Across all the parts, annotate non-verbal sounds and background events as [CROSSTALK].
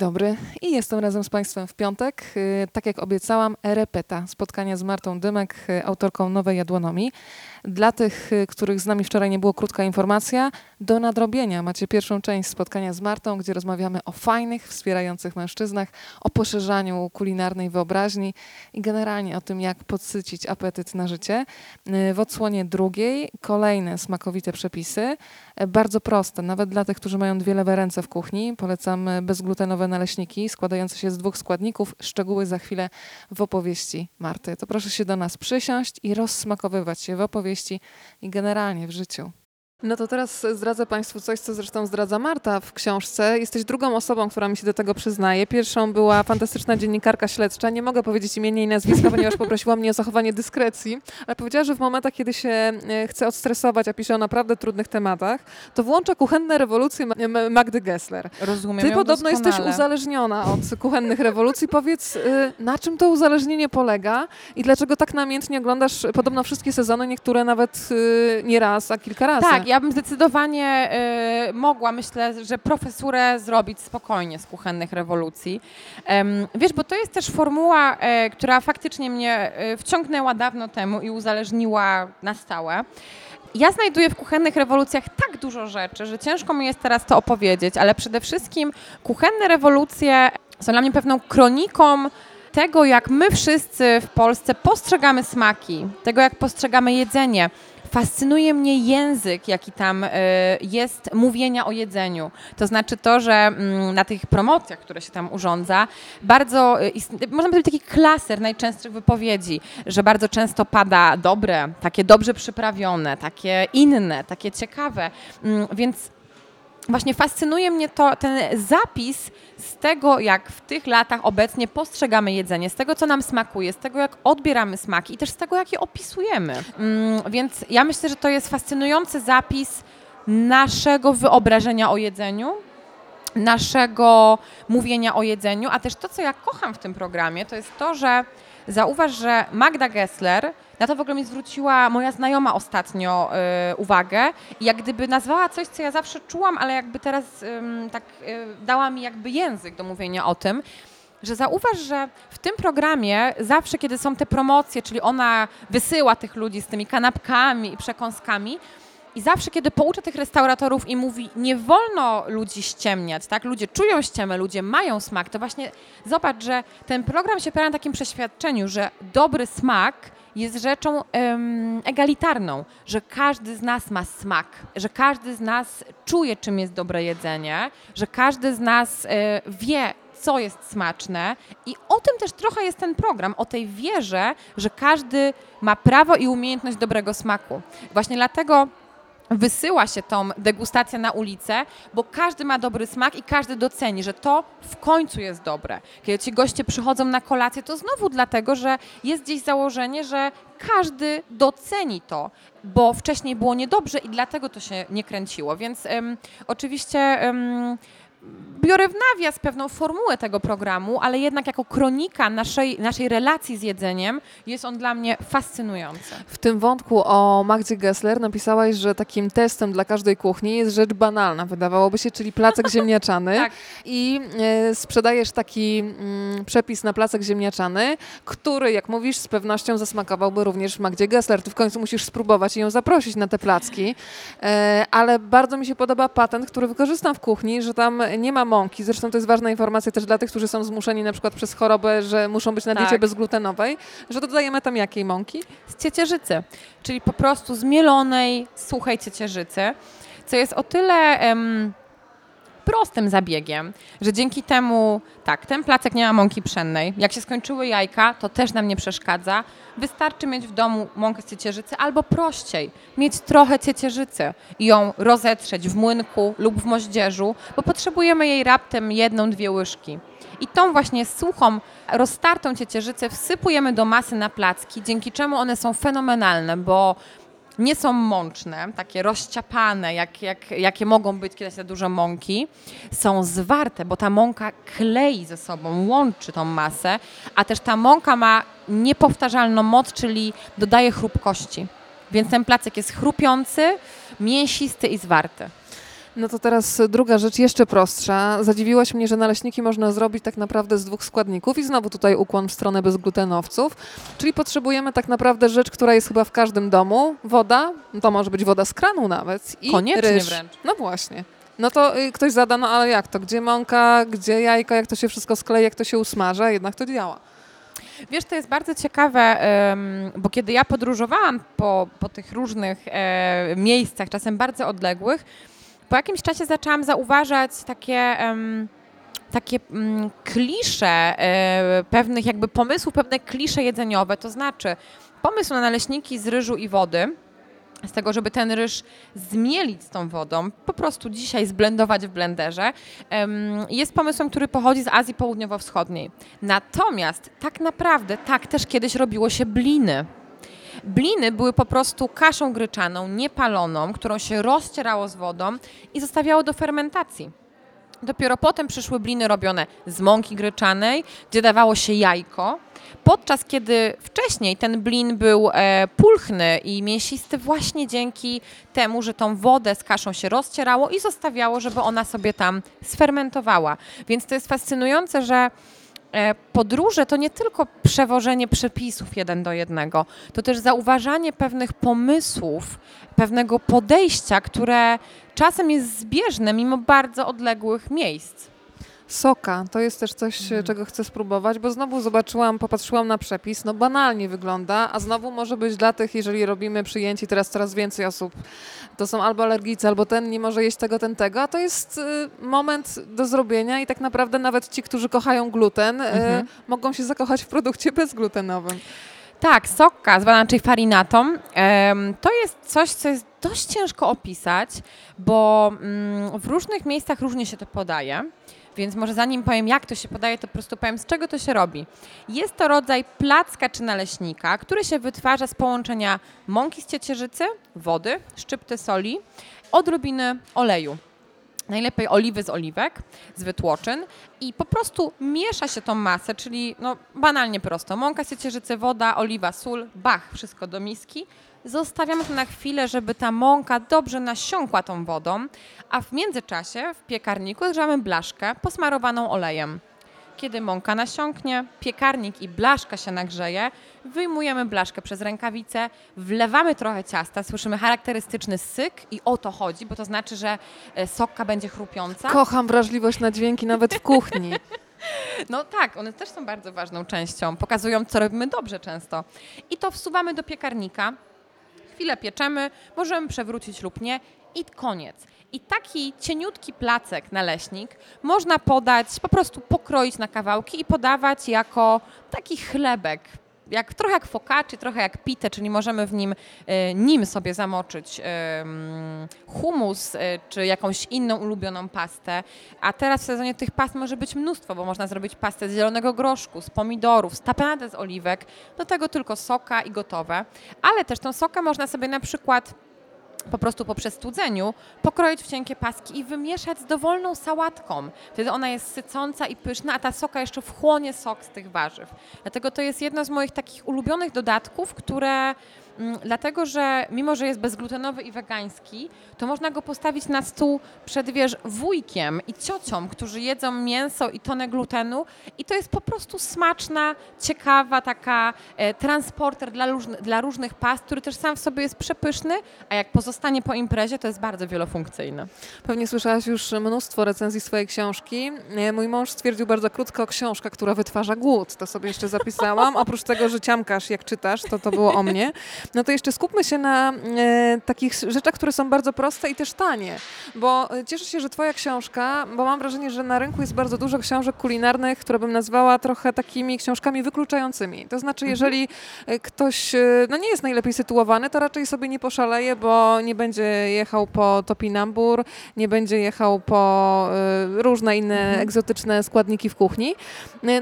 dobry i jestem razem z Państwem w piątek. Y, tak jak obiecałam, Repeta, spotkanie z Martą Dymek, y, autorką nowej jadłonomii. Dla tych, y, których z nami wczoraj nie było, krótka informacja. Do nadrobienia macie pierwszą część spotkania z Martą, gdzie rozmawiamy o fajnych, wspierających mężczyznach, o poszerzaniu kulinarnej wyobraźni i generalnie o tym, jak podsycić apetyt na życie. W odsłonie drugiej kolejne smakowite przepisy, bardzo proste, nawet dla tych, którzy mają dwie lewe ręce w kuchni. Polecam bezglutenowe naleśniki składające się z dwóch składników. Szczegóły za chwilę w opowieści Marty. To proszę się do nas przysiąść i rozsmakowywać się w opowieści i generalnie w życiu. No to teraz zdradzę Państwu coś, co zresztą zdradza Marta w książce. Jesteś drugą osobą, która mi się do tego przyznaje. Pierwszą była fantastyczna dziennikarka śledcza. Nie mogę powiedzieć imienia i nazwiska, [LAUGHS] ponieważ poprosiła mnie o zachowanie dyskrecji, ale powiedziała, że w momentach, kiedy się e, chce odstresować, a pisze o naprawdę trudnych tematach, to włącza kuchenne rewolucje Magdy Gessler. Rozumiem. Ty podobno doskonale. jesteś uzależniona od kuchennych rewolucji. Powiedz, e, na czym to uzależnienie polega i dlaczego tak namiętnie oglądasz podobno wszystkie sezony, niektóre nawet e, nie raz, a kilka razy? Tak, ja bym zdecydowanie y, mogła, myślę, że profesurę zrobić spokojnie z kuchennych rewolucji. Um, wiesz, bo to jest też formuła, y, która faktycznie mnie y, wciągnęła dawno temu i uzależniła na stałe. Ja znajduję w kuchennych rewolucjach tak dużo rzeczy, że ciężko mi jest teraz to opowiedzieć, ale przede wszystkim kuchenne rewolucje są dla mnie pewną kroniką tego, jak my wszyscy w Polsce postrzegamy smaki, tego, jak postrzegamy jedzenie. Fascynuje mnie język, jaki tam y, jest mówienia o jedzeniu. To znaczy to, że mm, na tych promocjach, które się tam urządza, bardzo, y, można powiedzieć taki klaser najczęstszych wypowiedzi, że bardzo często pada dobre, takie dobrze przyprawione, takie inne, takie ciekawe. Mm, więc właśnie fascynuje mnie to, ten zapis z tego, jak w tych latach obecnie postrzegamy jedzenie, z tego, co nam smakuje, z tego, jak odbieramy smaki i też z tego, jak je opisujemy. Mm, więc ja myślę, że to jest fascynujący zapis naszego wyobrażenia o jedzeniu, naszego mówienia o jedzeniu, a też to, co ja kocham w tym programie, to jest to, że zauważ, że Magda Gessler na to w ogóle mi zwróciła moja znajoma ostatnio y, uwagę i jak gdyby nazwała coś, co ja zawsze czułam, ale jakby teraz y, tak y, dała mi jakby język do mówienia o tym, że zauważ, że w tym programie zawsze, kiedy są te promocje, czyli ona wysyła tych ludzi z tymi kanapkami i przekąskami, i zawsze, kiedy poucza tych restauratorów i mówi, nie wolno ludzi ściemniać, tak? Ludzie czują ściemę, ludzie mają smak, to właśnie zobacz, że ten program się opiera na takim przeświadczeniu, że dobry smak jest rzeczą egalitarną, że każdy z nas ma smak, że każdy z nas czuje, czym jest dobre jedzenie, że każdy z nas e, wie, co jest smaczne i o tym też trochę jest ten program, o tej wierze, że każdy ma prawo i umiejętność dobrego smaku. Właśnie dlatego wysyła się tą degustację na ulicę, bo każdy ma dobry smak i każdy doceni, że to w końcu jest dobre. Kiedy ci goście przychodzą na kolację, to znowu dlatego, że jest gdzieś założenie, że każdy doceni to, bo wcześniej było niedobrze i dlatego to się nie kręciło. Więc um, oczywiście um, biorę w nawias pewną formułę tego programu, ale jednak jako kronika naszej, naszej relacji z jedzeniem jest on dla mnie fascynujący. W tym wątku o Magdzie Gessler napisałaś, że takim testem dla każdej kuchni jest rzecz banalna, wydawałoby się, czyli placek [LAUGHS] ziemniaczany. tak. I e, sprzedajesz taki mm, przepis na placek ziemniaczany, który, jak mówisz, z pewnością zasmakowałby również Magdzie Gessler. Ty w końcu musisz spróbować i ją zaprosić na te placki. E, ale bardzo mi się podoba patent, który wykorzystam w kuchni, że tam nie ma mąki. Zresztą to jest ważna informacja też dla tych, którzy są zmuszeni na przykład przez chorobę, że muszą być na diecie tak. bezglutenowej, że dodajemy tam jakiej mąki? Z ciecierzycy, czyli po prostu zmielonej, suchej ciecierzycy, co jest o tyle... Um, prostym zabiegiem, że dzięki temu, tak, ten placek nie ma mąki pszennej. Jak się skończyły jajka, to też nam nie przeszkadza. Wystarczy mieć w domu mąkę z ciecierzycy, albo prościej, mieć trochę ciecierzycy i ją rozetrzeć w młynku lub w moździerzu, bo potrzebujemy jej raptem jedną, dwie łyżki. I tą właśnie suchą, roztartą ciecierzycę wsypujemy do masy na placki, dzięki czemu one są fenomenalne, bo nie są mączne, takie rozciapane, jak, jak, jakie mogą być, kiedy za dużo mąki. Są zwarte, bo ta mąka klei ze sobą, łączy tą masę, a też ta mąka ma niepowtarzalną moc, czyli dodaje chrupkości. Więc ten placek jest chrupiący, mięsisty i zwarty. No to teraz druga rzecz, jeszcze prostsza. Zadziwiłaś mnie, że naleśniki można zrobić tak naprawdę z dwóch składników i znowu tutaj ukłon w stronę bezglutenowców. Czyli potrzebujemy tak naprawdę rzecz, która jest chyba w każdym domu. Woda, to może być woda z kranu nawet. I Koniecznie ryż. wręcz. No właśnie. No to y, ktoś zada, no ale jak to? Gdzie mąka, gdzie jajko, jak to się wszystko sklei, jak to się usmaża, jednak to działa. Wiesz, to jest bardzo ciekawe, bo kiedy ja podróżowałam po, po tych różnych e, miejscach, czasem bardzo odległych, po jakimś czasie zaczęłam zauważać takie, takie mm, klisze e, pewnych jakby pomysłów, pewne klisze jedzeniowe, to znaczy pomysł na naleśniki z ryżu i wody, z tego, żeby ten ryż zmielić z tą wodą, po prostu dzisiaj zblendować w blenderze, jest pomysłem, który pochodzi z Azji Południowo-Wschodniej. Natomiast tak naprawdę tak też kiedyś robiło się bliny. Bliny były po prostu kaszą gryczaną, niepaloną, którą się rozcierało z wodą i zostawiało do fermentacji. Dopiero potem przyszły bliny robione z mąki gryczanej, gdzie dawało się jajko, podczas kiedy wcześniej ten blin był e, pulchny i mięsisty właśnie dzięki temu, że tą wodę z kaszą się rozcierało i zostawiało, żeby ona sobie tam sfermentowała. Więc to jest fascynujące, że podróże to nie tylko przewożenie przepisów jeden do jednego, to też zauważanie pewnych pomysłów, pewnego podejścia, które czasem jest zbieżne mimo bardzo odległych miejsc. Soka to jest też coś, Mhm. czego chcę spróbować, bo znowu zobaczyłam, popatrzyłam na przepis, no banalnie wygląda, a znowu może być dla tych, jeżeli robimy przyjęci, teraz coraz więcej osób, to są albo alergicy, albo ten nie może jeść tego, ten, tego, a to jest y, moment do zrobienia i tak naprawdę nawet ci, którzy kochają gluten, y, Mhm. mogą się zakochać w produkcie bezglutenowym. Tak, sokka, zwana raczej farinatą, to jest coś, co jest dość ciężko opisać, bo mm, w różnych miejscach różnie się to podaje. Więc może zanim powiem, jak to się podaje, to po prostu powiem, z czego to się robi. Jest to rodzaj placka czy naleśnika, który się wytwarza z połączenia mąki z ciecierzycy, wody, szczypty soli, odrobiny oleju. Najlepiej oliwy z oliwek, z wytłoczyn i po prostu miesza się tą masę, czyli no, banalnie prosto. Mąka z ciecierzycy, woda, oliwa, sól, bach, wszystko do miski. Zostawiamy to na chwilę, żeby ta mąka dobrze nasiąkła tą wodą, a w międzyczasie w piekarniku zgrzamy blaszkę posmarowaną olejem. Kiedy mąka nasiąknie, piekarnik i blaszka się nagrzeje, wyjmujemy blaszkę przez rękawicę, wlewamy trochę ciasta, słyszymy charakterystyczny syk i o to chodzi, bo to znaczy, że e, sokka będzie chrupiąca. Kocham wrażliwość na dźwięki nawet w kuchni. [LAUGHS] No tak, one też są bardzo ważną częścią. Pokazują, co robimy dobrze często. I to wsuwamy do piekarnika. Chwilę pieczemy, możemy przewrócić lub nie i koniec. I taki cieniutki placek naleśnik można podać, po prostu pokroić na kawałki i podawać jako taki chlebek. Jak, trochę jak focaccia, trochę jak pite, czyli możemy w nim, e, nim sobie zamoczyć humus e, czy jakąś inną ulubioną pastę. A teraz w sezonie tych past może być mnóstwo, bo można zrobić pastę z zielonego groszku, z pomidorów, z tapenadę z oliwek, do tego tylko soka i gotowe. Ale też tą sokę można sobie na przykład po prostu po przestudzeniu pokroić w cienkie paski i wymieszać z dowolną sałatką. Wtedy ona jest sycąca i pyszna, a ta soka jeszcze wchłonie sok z tych warzyw. Dlatego to jest jedno z moich takich ulubionych dodatków, które dlatego, że mimo, że jest bezglutenowy i wegański, to można go postawić na stół przed, wiesz, wujkiem i ciocią, którzy jedzą mięso i tonę glutenu i to jest po prostu smaczna, ciekawa taka e, transporter dla, dla różnych past, który też sam w sobie jest przepyszny, a jak pozostanie po imprezie, to jest bardzo wielofunkcyjny. Pewnie słyszałaś już mnóstwo recenzji swojej książki. E, Mój mąż stwierdził bardzo krótko, książka, która wytwarza głód. To sobie jeszcze zapisałam. Oprócz tego, że ciamkasz, jak czytasz, to to było o mnie. No to jeszcze skupmy się na e, takich rzeczach, które są bardzo proste i też tanie. Bo e, cieszę się, że twoja książka, bo mam wrażenie, że na rynku jest bardzo dużo książek kulinarnych, które bym nazwała trochę takimi książkami wykluczającymi. To znaczy, jeżeli e, ktoś e, no nie jest najlepiej sytuowany, to raczej sobie nie poszaleje, bo nie będzie jechał po topinambur, nie będzie jechał po różne inne egzotyczne składniki w kuchni.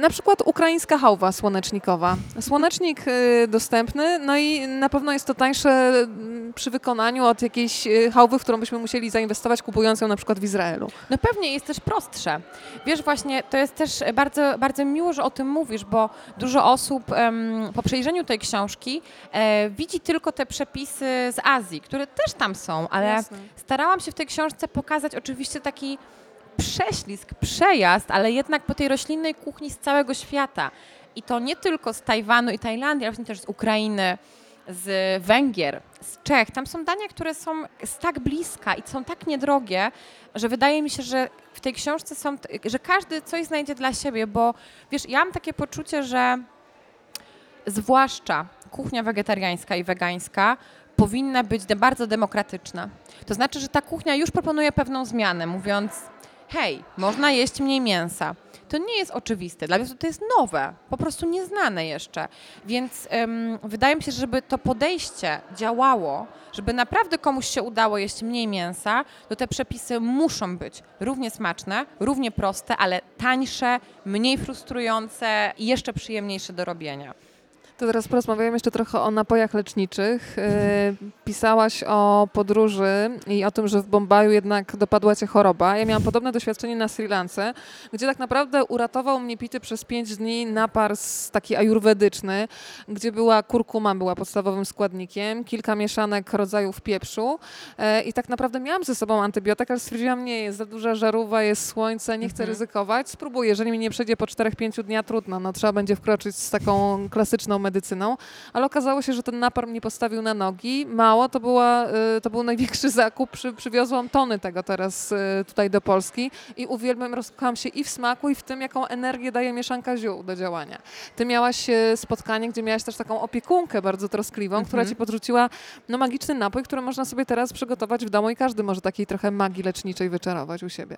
Na przykład ukraińska hałwa słonecznikowa. Słonecznik dostępny, no i na na pewno jest to tańsze mm, przy wykonaniu od jakiejś y, chałwy, w którą byśmy musieli zainwestować, kupując ją na przykład w Izraelu. No pewnie jest też prostsze. Wiesz, właśnie to jest też bardzo, bardzo miło, że o tym mówisz, bo dużo osób em, po przejrzeniu tej książki e, widzi tylko te przepisy z Azji, które też tam są, ale Jasne. starałam się w tej książce pokazać oczywiście taki prześlizg, przejazd, ale jednak po tej roślinnej kuchni z całego świata. I to nie tylko z Tajwanu i Tajlandii, ale właśnie też z Ukrainy, z Węgier, z Czech. Tam są dania, które są z tak bliska i są tak niedrogie, że wydaje mi się, że w tej książce są, że każdy coś znajdzie dla siebie, bo wiesz, ja mam takie poczucie, że zwłaszcza kuchnia wegetariańska i wegańska powinna być bardzo demokratyczna. To znaczy, że ta kuchnia już proponuje pewną zmianę, mówiąc: hej, można jeść mniej mięsa. To nie jest oczywiste, dla mnie to jest nowe, po prostu nieznane jeszcze. Więc em, wydaje mi się, że żeby to podejście działało, żeby naprawdę komuś się udało jeść mniej mięsa, to te przepisy muszą być równie smaczne, równie proste, ale tańsze, mniej frustrujące i jeszcze przyjemniejsze do robienia. To teraz porozmawiamy jeszcze trochę o napojach leczniczych. Y, Pisałaś o podróży i o tym, że w Bombaju jednak dopadła cię choroba. Ja miałam podobne doświadczenie na Sri Lance, gdzie tak naprawdę uratował mnie pity przez pięć dni napar taki ajurwedyczny, gdzie była kurkuma, była podstawowym składnikiem, kilka mieszanek rodzajów pieprzu e, i tak naprawdę miałam ze sobą antybiotyk, ale stwierdziłam, nie, jest za duża żarówa, jest słońce, nie chcę Mhm. ryzykować, spróbuję, jeżeli mi nie przejdzie po 4-5 dnia, trudno, no trzeba będzie wkroczyć z taką klasyczną medycyną, ale okazało się, że ten napar mnie postawił na nogi. Mało, to, była, y, to był największy zakup. Przy, przywiozłam tony tego teraz y, tutaj do Polski i uwielbiam, rozkochałam się i w smaku, i w tym, jaką energię daje mieszanka ziół do działania. Ty miałaś y, spotkanie, gdzie miałaś też taką opiekunkę bardzo troskliwą, która Mhm. ci podrzuciła no, magiczny napój, który można sobie teraz przygotować w domu i każdy może takiej trochę magii leczniczej wyczarować u siebie.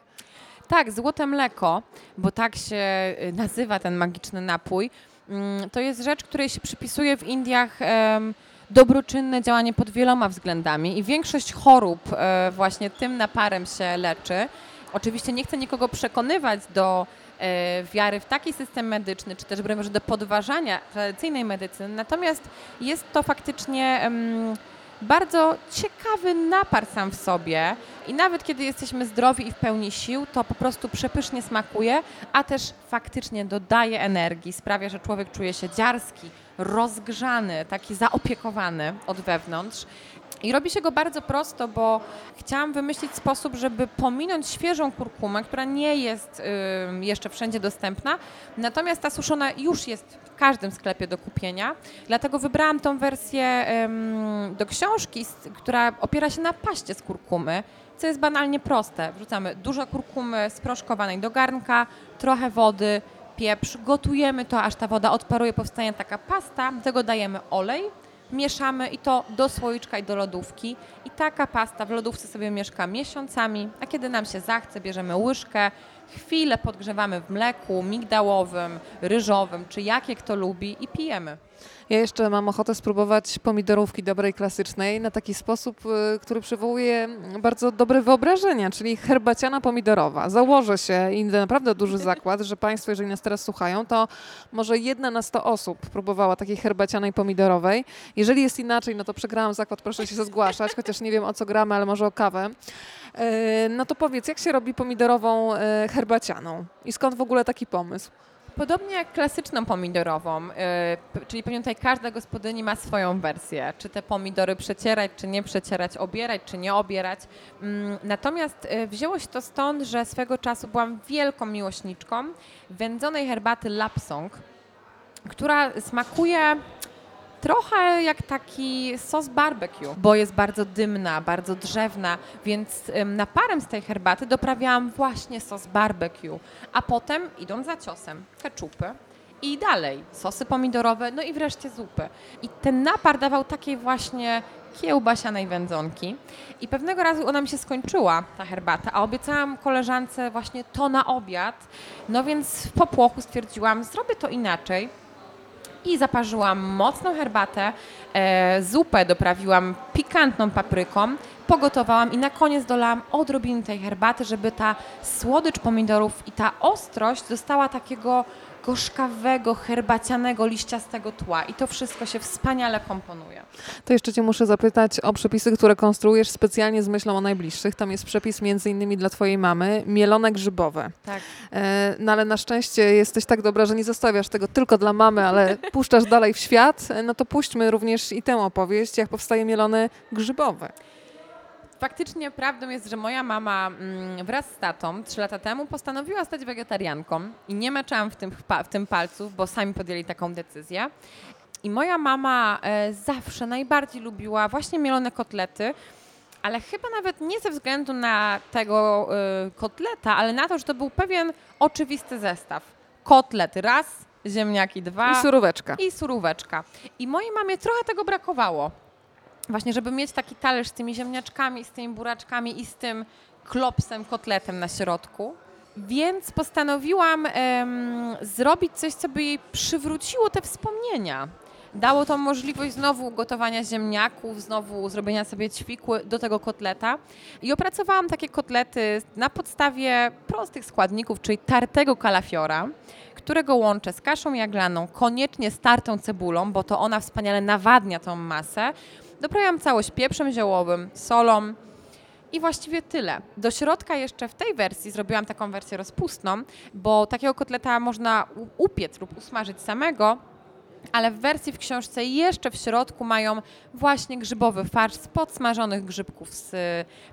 Tak, złote mleko, bo tak się nazywa ten magiczny napój, mm, to jest rzecz, której się przypisuje w Indiach dobroczynne działanie pod wieloma względami i większość chorób e, właśnie tym naparem się leczy. Oczywiście nie chcę nikogo przekonywać do e, wiary w taki system medyczny, czy też Boże, do podważania tradycyjnej medycyny, natomiast jest to faktycznie bardzo ciekawy napar sam w sobie i nawet kiedy jesteśmy zdrowi i w pełni sił, to po prostu przepysznie smakuje, a też faktycznie dodaje energii, sprawia, że człowiek czuje się dziarski, rozgrzany, taki zaopiekowany od wewnątrz. I robi się go bardzo prosto, bo chciałam wymyślić sposób, żeby pominąć świeżą kurkumę, która nie jest ym, jeszcze wszędzie dostępna, natomiast ta suszona już jest w każdym sklepie do kupienia. Dlatego wybrałam tą wersję ym, do książki, która opiera się na paście z kurkumy, co jest banalnie proste. Wrzucamy dużo kurkumy sproszkowanej do garnka, trochę wody, pieprz, gotujemy to, aż ta woda odparuje, powstanie taka pasta, do tego dajemy olej, mieszamy i to do słoiczka i do lodówki. I taka pasta w lodówce sobie mieszka miesiącami, a kiedy nam się zachce, bierzemy łyżkę, chwilę podgrzewamy w mleku migdałowym, ryżowym, czy jakie kto lubi i pijemy. Ja jeszcze mam ochotę spróbować pomidorówki dobrej, klasycznej na taki sposób, y, który przywołuje bardzo dobre wyobrażenia, czyli herbaciana pomidorowa. Założę się i naprawdę duży zakład, że Państwo, jeżeli nas teraz słuchają, to może jedna na 100 osób próbowała takiej herbacianej pomidorowej. Jeżeli jest inaczej, no to przegrałam zakład, proszę się zgłaszać, chociaż nie wiem o co gramy, ale może o kawę. E, No to powiedz, jak się robi pomidorową e, herbacianą i skąd w ogóle taki pomysł? Podobnie jak klasyczną pomidorową, p- czyli pewnie tutaj każda gospodyni ma swoją wersję, czy te pomidory przecierać, czy nie przecierać, obierać, czy nie obierać. Mm, Natomiast wzięło się to stąd, że swego czasu byłam wielką miłośniczką wędzonej herbaty Lapsong, która smakuje trochę jak taki sos barbecue, bo jest bardzo dymna, bardzo drzewna, więc naparem z tej herbaty doprawiałam właśnie sos barbecue, a potem idąc za ciosem, keczupy i dalej sosy pomidorowe, no i wreszcie zupy. I ten napar dawał takiej właśnie kiełbasianej wędzonki i pewnego razu ona mi się skończyła, ta herbata, a obiecałam koleżance właśnie to na obiad, no więc w popłochu stwierdziłam, zrobię to inaczej, i zaparzyłam mocną herbatę, e, zupę doprawiłam pikantną papryką, pogotowałam i na koniec dolałam odrobinę tej herbaty, żeby ta słodycz pomidorów i ta ostrość dostała takiego gorzkawego, herbacianego, liściastego tła i to wszystko się wspaniale komponuje. To jeszcze Cię muszę zapytać o przepisy, które konstruujesz specjalnie z myślą o najbliższych. Tam jest przepis między innymi dla Twojej mamy, mielone grzybowe. Tak. E, no ale na szczęście jesteś tak dobra, że nie zostawiasz tego tylko dla mamy, ale [LAUGHS] puszczasz dalej w świat. E, No to puśćmy również i tę opowieść, jak powstaje mielone grzybowe. Faktycznie prawdą jest, że moja mama mm, wraz z tatą trzy lata temu postanowiła stać wegetarianką i nie meczałam w tym, w tym palców, bo sami podjęli taką decyzję. I moja mama e, zawsze najbardziej lubiła właśnie mielone kotlety, ale chyba nawet nie ze względu na tego e, kotleta, ale na to, że to był pewien oczywisty zestaw. Kotlet raz, ziemniaki dwa I suróweczka. i suróweczka. I mojej mamie trochę tego brakowało. Właśnie, żeby mieć taki talerz z tymi ziemniaczkami, z tymi buraczkami i z tym klopsem, kotletem na środku. Więc postanowiłam zrobić coś, co by jej przywróciło te wspomnienia. Dało to możliwość znowu gotowania ziemniaków, znowu zrobienia sobie ćwikły do tego kotleta. I opracowałam takie kotlety na podstawie prostych składników, czyli tartego kalafiora, którego łączę z kaszą jaglaną, koniecznie z tartą cebulą, bo to ona wspaniale nawadnia tą masę. Doprawiam całość pieprzem ziołowym, solą i właściwie tyle. Do środka jeszcze w tej wersji zrobiłam taką wersję rozpustną, bo takiego kotleta można upiec lub usmażyć samego, ale w wersji w książce jeszcze w środku mają właśnie grzybowy farsz z podsmażonych grzybków z y,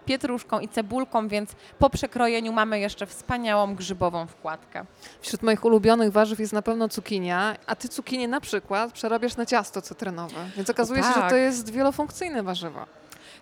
pietruszką i cebulką, więc po przekrojeniu mamy jeszcze wspaniałą grzybową wkładkę. Wśród moich ulubionych warzyw jest na pewno cukinia, a ty cukinię na przykład przerabiasz na ciasto cytrynowe, więc okazuje się, że tak. to jest wielofunkcyjne warzywo.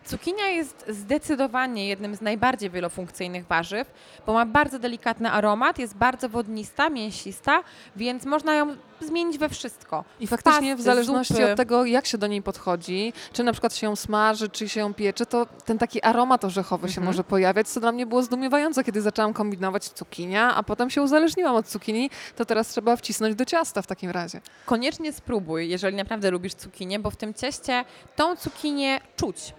Cukinia jest zdecydowanie jednym z najbardziej wielofunkcyjnych warzyw, bo ma bardzo delikatny aromat, jest bardzo wodnista, mięsista, więc można ją zmienić we wszystko. I faktycznie w pasty, zależności zupy. od tego, jak się do niej podchodzi, czy na przykład się ją smaży, czy się ją piecze, to ten taki aromat orzechowy się Mhm. może pojawiać, co dla mnie było zdumiewające, kiedy zaczęłam kombinować cukinia, a potem się uzależniłam od cukinii, to teraz trzeba wcisnąć do ciasta w takim razie. Koniecznie spróbuj, jeżeli naprawdę lubisz cukinię, bo w tym cieście tą cukinię czuć.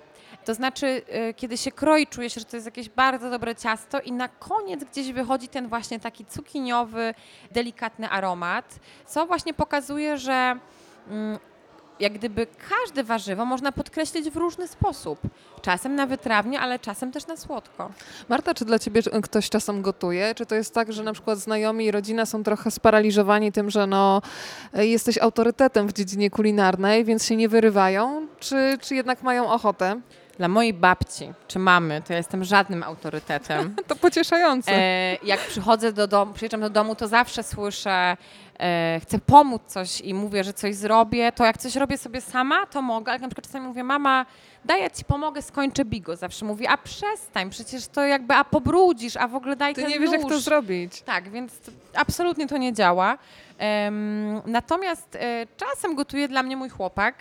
To znaczy, y, kiedy się kroi, czuje się, że to jest jakieś bardzo dobre ciasto i na koniec gdzieś wychodzi ten właśnie taki cukiniowy, delikatny aromat, co właśnie pokazuje, że mm, jak gdyby każde warzywo można podkreślić w różny sposób. Czasem na wytrawnie, ale czasem też na słodko. Marta, czy dla ciebie ktoś czasem gotuje? Czy to jest tak, że na przykład znajomi i rodzina są trochę sparaliżowani tym, że no, e, jesteś autorytetem w dziedzinie kulinarnej, więc się nie wyrywają? Czy, czy jednak mają ochotę? Dla mojej babci czy mamy to ja jestem żadnym autorytetem. [LAUGHS] To pocieszające. E, jak przychodzę do domu, przyjeżdżam do domu, to zawsze słyszę, e, chcę pomóc coś i mówię, że coś zrobię, to jak coś robię sobie sama, to mogę, ale na przykład czasami mówię, mama, daj ja ci pomogę, skończę bigo. Zawsze mówi, a przestań, przecież to jakby, a pobrudzisz, a w ogóle daj Ty ten nie wiesz, jak to nóż. zrobić. Tak, więc to, absolutnie to nie działa. Em, natomiast e, czasem gotuje dla mnie mój chłopak.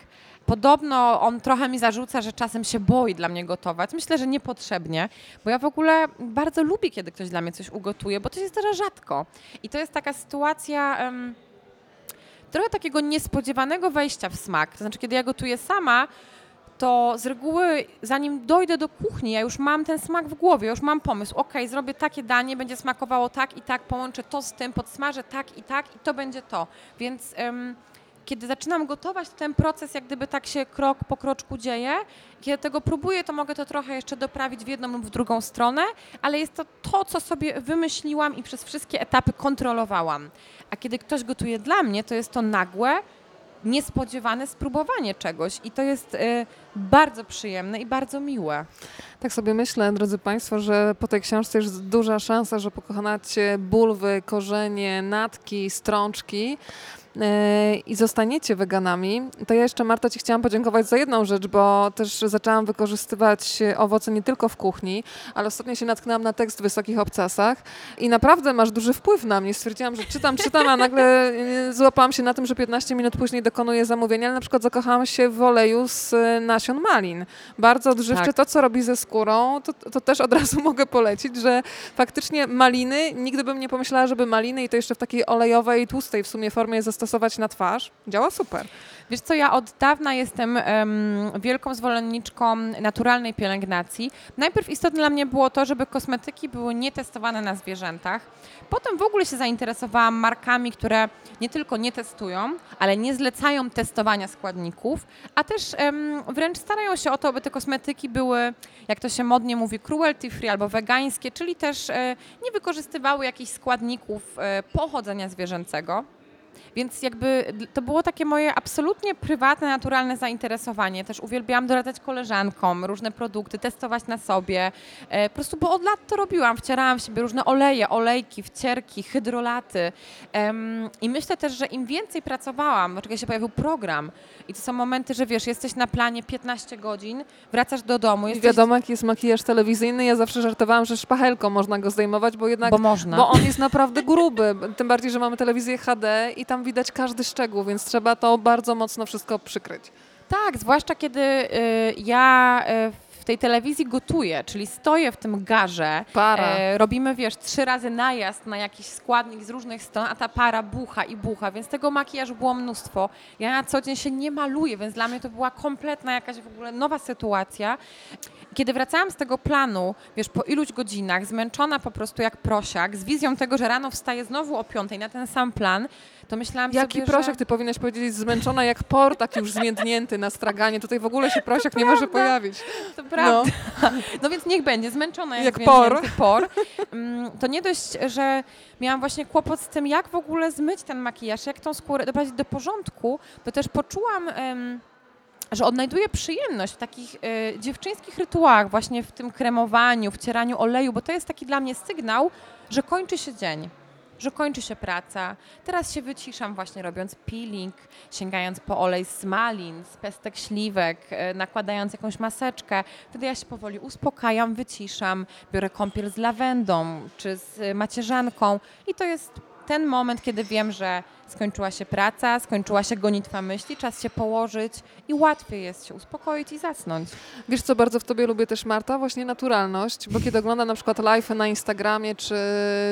Podobno on trochę mi zarzuca, że czasem się boi dla mnie gotować. Myślę, że niepotrzebnie, bo ja w ogóle bardzo lubię, kiedy ktoś dla mnie coś ugotuje, bo to się zdarza rzadko. I to jest taka sytuacja em, trochę takiego niespodziewanego wejścia w smak. To znaczy, kiedy ja gotuję sama, to z reguły, zanim dojdę do kuchni, ja już mam ten smak w głowie, już mam pomysł. Ok, zrobię takie danie, będzie smakowało tak i tak, połączę to z tym, podsmażę tak i tak i to będzie to. Więc kiedy zaczynam gotować, to ten proces jak gdyby tak się krok po kroczku dzieje. Kiedy tego próbuję, to mogę to trochę jeszcze doprawić w jedną lub w drugą stronę, ale jest to to, co sobie wymyśliłam i przez wszystkie etapy kontrolowałam. A kiedy ktoś gotuje dla mnie, to jest to nagłe, niespodziewane spróbowanie czegoś i to jest y, bardzo przyjemne i bardzo miłe. Tak sobie myślę, drodzy Państwo, że po tej książce jest duża szansa, że pokonacie bulwy, korzenie, natki, strączki i zostaniecie weganami. To ja jeszcze, Marta, Ci chciałam podziękować za jedną rzecz, bo też zaczęłam wykorzystywać owoce nie tylko w kuchni, ale ostatnio się natknęłam na tekst w Wysokich Obcasach i naprawdę masz duży wpływ na mnie. Stwierdziłam, że czytam, czytam, a nagle e, złapałam się na tym, że 15 minut później dokonuję zamówienia, ale na przykład zakochałam się w oleju z e, nasion malin. Bardzo odżywczy. Tak. To, co robi ze skórą, to, to też od razu [LAUGHS] mogę polecić, że faktycznie maliny, nigdy bym nie pomyślała, żeby maliny i to jeszcze w takiej olejowej, tłustej w sumie formie zastosować zastosować na twarz, działa super. Wiesz co, ja od dawna jestem em, wielką zwolenniczką naturalnej pielęgnacji. Najpierw istotne dla mnie było to, żeby kosmetyki były nietestowane na zwierzętach. Potem w ogóle się zainteresowałam markami, które nie tylko nie testują, ale nie zlecają testowania składników, a też em, wręcz starają się o to, aby te kosmetyki były, jak to się modnie mówi, cruelty free albo wegańskie, czyli też e, nie wykorzystywały jakichś składników e, pochodzenia zwierzęcego. Więc jakby to było takie moje absolutnie prywatne, naturalne zainteresowanie. Też uwielbiałam doradzać koleżankom różne produkty, testować na sobie. E, po prostu, bo od lat to robiłam. Wcierałam w siebie różne oleje, olejki, wcierki, hydrolaty. I myślę też, że im więcej pracowałam, dlaczego się pojawił program i to są momenty, że wiesz, jesteś na planie 15 godzin, wracasz do domu, I jesteś... wiadomo, jaki jest makijaż telewizyjny. Ja zawsze żartowałam, że szpachelką można go zdejmować, bo jednak Bo można. Bo on jest naprawdę gruby, tym bardziej, że mamy telewizję HD i tam widać każdy szczegół, więc trzeba to bardzo mocno wszystko przykryć. Tak, zwłaszcza kiedy y, ja y, w tej telewizji gotuję, czyli stoję w tym garze, Para. e, robimy, wiesz, trzy razy najazd na jakiś składnik z różnych stron, a ta para bucha i bucha, więc tego makijażu było mnóstwo. Ja na co dzień się nie maluję, więc dla mnie to była kompletna jakaś w ogóle nowa sytuacja. Kiedy wracałam z tego planu, wiesz, po iluś godzinach, zmęczona po prostu jak prosiak, z wizją tego, że rano wstaję znowu o piątej na ten sam plan, to myślałam Jaki sobie, prosiak, że... ty powinnaś powiedzieć, zmęczona jak por, taki już zmiętnięty na straganie. Tutaj w ogóle się prosiak nie może pojawić. To prawda. [LAUGHS] No. więc niech będzie, zmęczona jak, Jak por. por. Mm, To nie dość, że miałam właśnie kłopot z tym, jak w ogóle zmyć ten makijaż, jak tą skórę doprowadzić do porządku, to też poczułam... że odnajduję przyjemność w takich e, dziewczyńskich rytuałach, właśnie w tym kremowaniu, wcieraniu oleju, bo to jest taki dla mnie sygnał, że kończy się dzień, że kończy się praca. Teraz się wyciszam właśnie robiąc peeling, sięgając po olej z malin, z pestek śliwek, e, nakładając jakąś maseczkę. Wtedy ja się powoli uspokajam, wyciszam, biorę kąpiel z lawendą czy z macierzanką i to jest ten moment, kiedy wiem, że skończyła się praca, skończyła się gonitwa myśli, czas się położyć i łatwiej jest się uspokoić i zasnąć. Wiesz, co bardzo w tobie lubię też, Marta? Właśnie naturalność, bo kiedy oglądam na przykład live na Instagramie czy,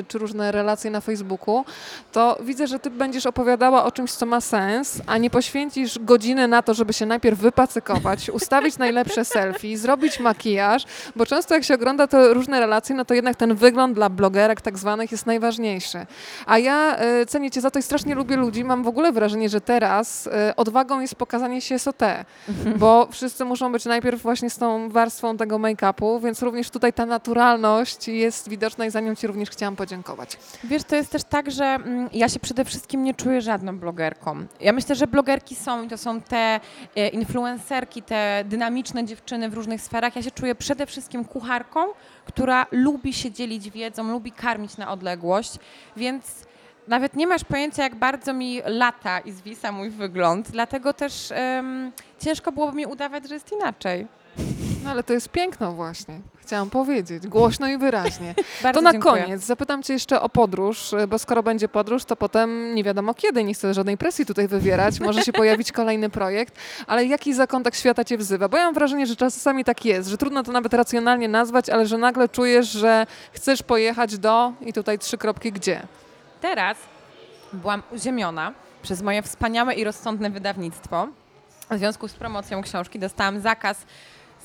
czy różne relacje na Facebooku, to widzę, że ty będziesz opowiadała o czymś, co ma sens, a nie poświęcisz godziny na to, żeby się najpierw wypacykować, [LAUGHS] ustawić najlepsze selfie, zrobić makijaż, bo często jak się ogląda te różne relacje, no to jednak ten wygląd dla blogerek tak zwanych jest najważniejszy. A ja e, cenię cię za to i strasznie lubię ludzi. Mam w ogóle wrażenie, że teraz e, odwagą jest pokazanie się SOT, bo wszyscy muszą być najpierw właśnie z tą warstwą tego make-upu, więc również tutaj ta naturalność jest widoczna i za nią ci również chciałam podziękować. Wiesz, to jest też tak, że mm, ja się przede wszystkim nie czuję żadną blogerką. Ja myślę, że blogerki są i to są te e, influencerki, te dynamiczne dziewczyny w różnych sferach. Ja się czuję przede wszystkim kucharką, która lubi się dzielić wiedzą, lubi karmić na odległość, więc nawet nie masz pojęcia, jak bardzo mi lata i zwisa mój wygląd, dlatego też em, ciężko byłoby mi udawać, że jest inaczej. No ale to jest piękno właśnie. Chciałam powiedzieć, głośno i wyraźnie. [LAUGHS] To na dziękuję. koniec zapytam cię jeszcze o podróż, bo skoro będzie podróż, to potem nie wiadomo kiedy, nie chcę żadnej presji tutaj wywierać, może się pojawić [LAUGHS] kolejny projekt, ale jaki zakątek świata cię wzywa? Bo ja mam wrażenie, że czasami tak jest, że trudno to nawet racjonalnie nazwać, ale że nagle czujesz, że chcesz pojechać do i tutaj trzy kropki gdzie? Teraz byłam uziemiona przez moje wspaniałe i rozsądne wydawnictwo. W związku z promocją książki dostałam zakaz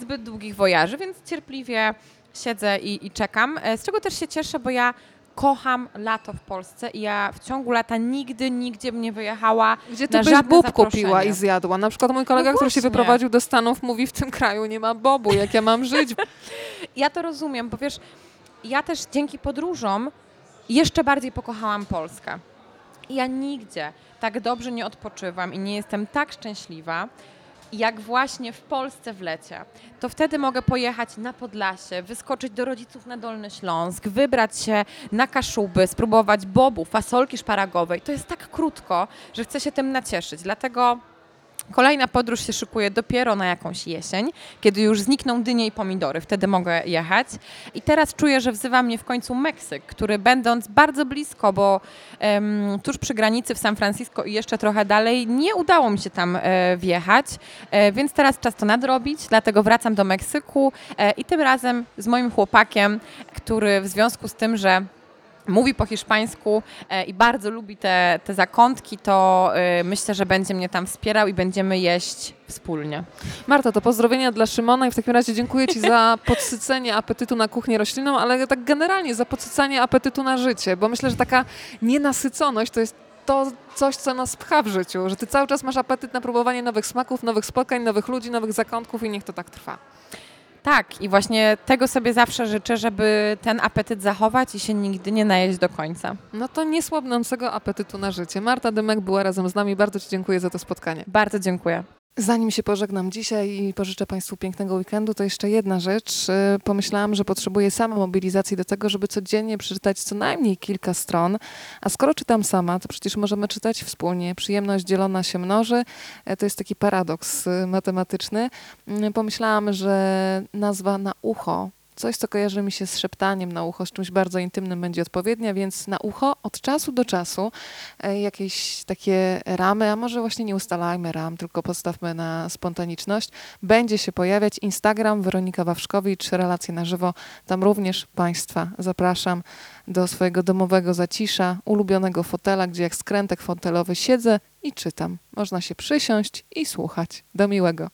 zbyt długich wojaży, więc cierpliwie siedzę i, i czekam. E, Z czego też się cieszę, bo ja kocham lato w Polsce i ja w ciągu lata nigdy, nigdzie nie wyjechała Gdzie ty na byś bób kupiła i zjadła? Na przykład mój kolega, No który się wyprowadził do Stanów, mówi w tym kraju nie ma bobu, jak ja mam żyć? [LAUGHS] Ja to rozumiem, bo wiesz, ja też dzięki podróżom jeszcze bardziej pokochałam Polskę. Ja nigdzie tak dobrze nie odpoczywam i nie jestem tak szczęśliwa, jak właśnie w Polsce w lecie. To wtedy mogę pojechać na Podlasie, wyskoczyć do rodziców na Dolny Śląsk, wybrać się na Kaszuby, spróbować bobu, fasolki szparagowej. To jest tak krótko, że chcę się tym nacieszyć. Dlatego Kolejna podróż się szykuje dopiero na jakąś jesień, kiedy już znikną dynie i pomidory, wtedy mogę jechać. I teraz czuję, że wzywa mnie w końcu Meksyk, który będąc bardzo blisko, bo em, tuż przy granicy w San Francisco i jeszcze trochę dalej, nie udało mi się tam e, wjechać, e, więc teraz czas to nadrobić, dlatego wracam do Meksyku e, i tym razem z moim chłopakiem, który w związku z tym, że mówi po hiszpańsku e, i bardzo lubi te, te zakątki, to e, myślę, że będzie mnie tam wspierał i będziemy jeść wspólnie. Marta, to pozdrowienia dla Szymona i w takim razie dziękuję Ci za [LAUGHS] podsycenie apetytu na kuchnię roślinną, ale tak generalnie za podsycanie apetytu na życie, bo myślę, że taka nienasyconość to jest to coś, co nas pcha w życiu, że Ty cały czas masz apetyt na próbowanie nowych smaków, nowych spotkań, nowych ludzi, nowych zakątków i niech to tak trwa. Tak, i właśnie tego sobie zawsze życzę, żeby ten apetyt zachować i się nigdy nie najeść do końca. No to niesłabnącego apetytu na życie. Marta Dymek była razem z nami. Bardzo Ci dziękuję za to spotkanie. Bardzo dziękuję. Zanim się pożegnam dzisiaj i pożyczę Państwu pięknego weekendu, to jeszcze jedna rzecz. E, Pomyślałam, że potrzebuję sama mobilizacji do tego, żeby codziennie przeczytać co najmniej kilka stron. A skoro czytam sama, to przecież możemy czytać wspólnie. Przyjemność dzielona się mnoży. E, To jest taki paradoks e, matematyczny. Mm, Pomyślałam, że nazwa na ucho Coś, co kojarzy mi się z szeptaniem na ucho, z czymś bardzo intymnym będzie odpowiednia, więc na ucho od czasu do czasu e, jakieś takie ramy, a może właśnie nie ustalajmy ram, tylko postawmy na spontaniczność, będzie się pojawiać Instagram Weronika Wawrzkowicz, relacje na żywo. Tam również Państwa zapraszam do swojego domowego zacisza, ulubionego fotela, gdzie jak skrętek fotelowy siedzę i czytam. Można się przysiąść i słuchać. Do miłego.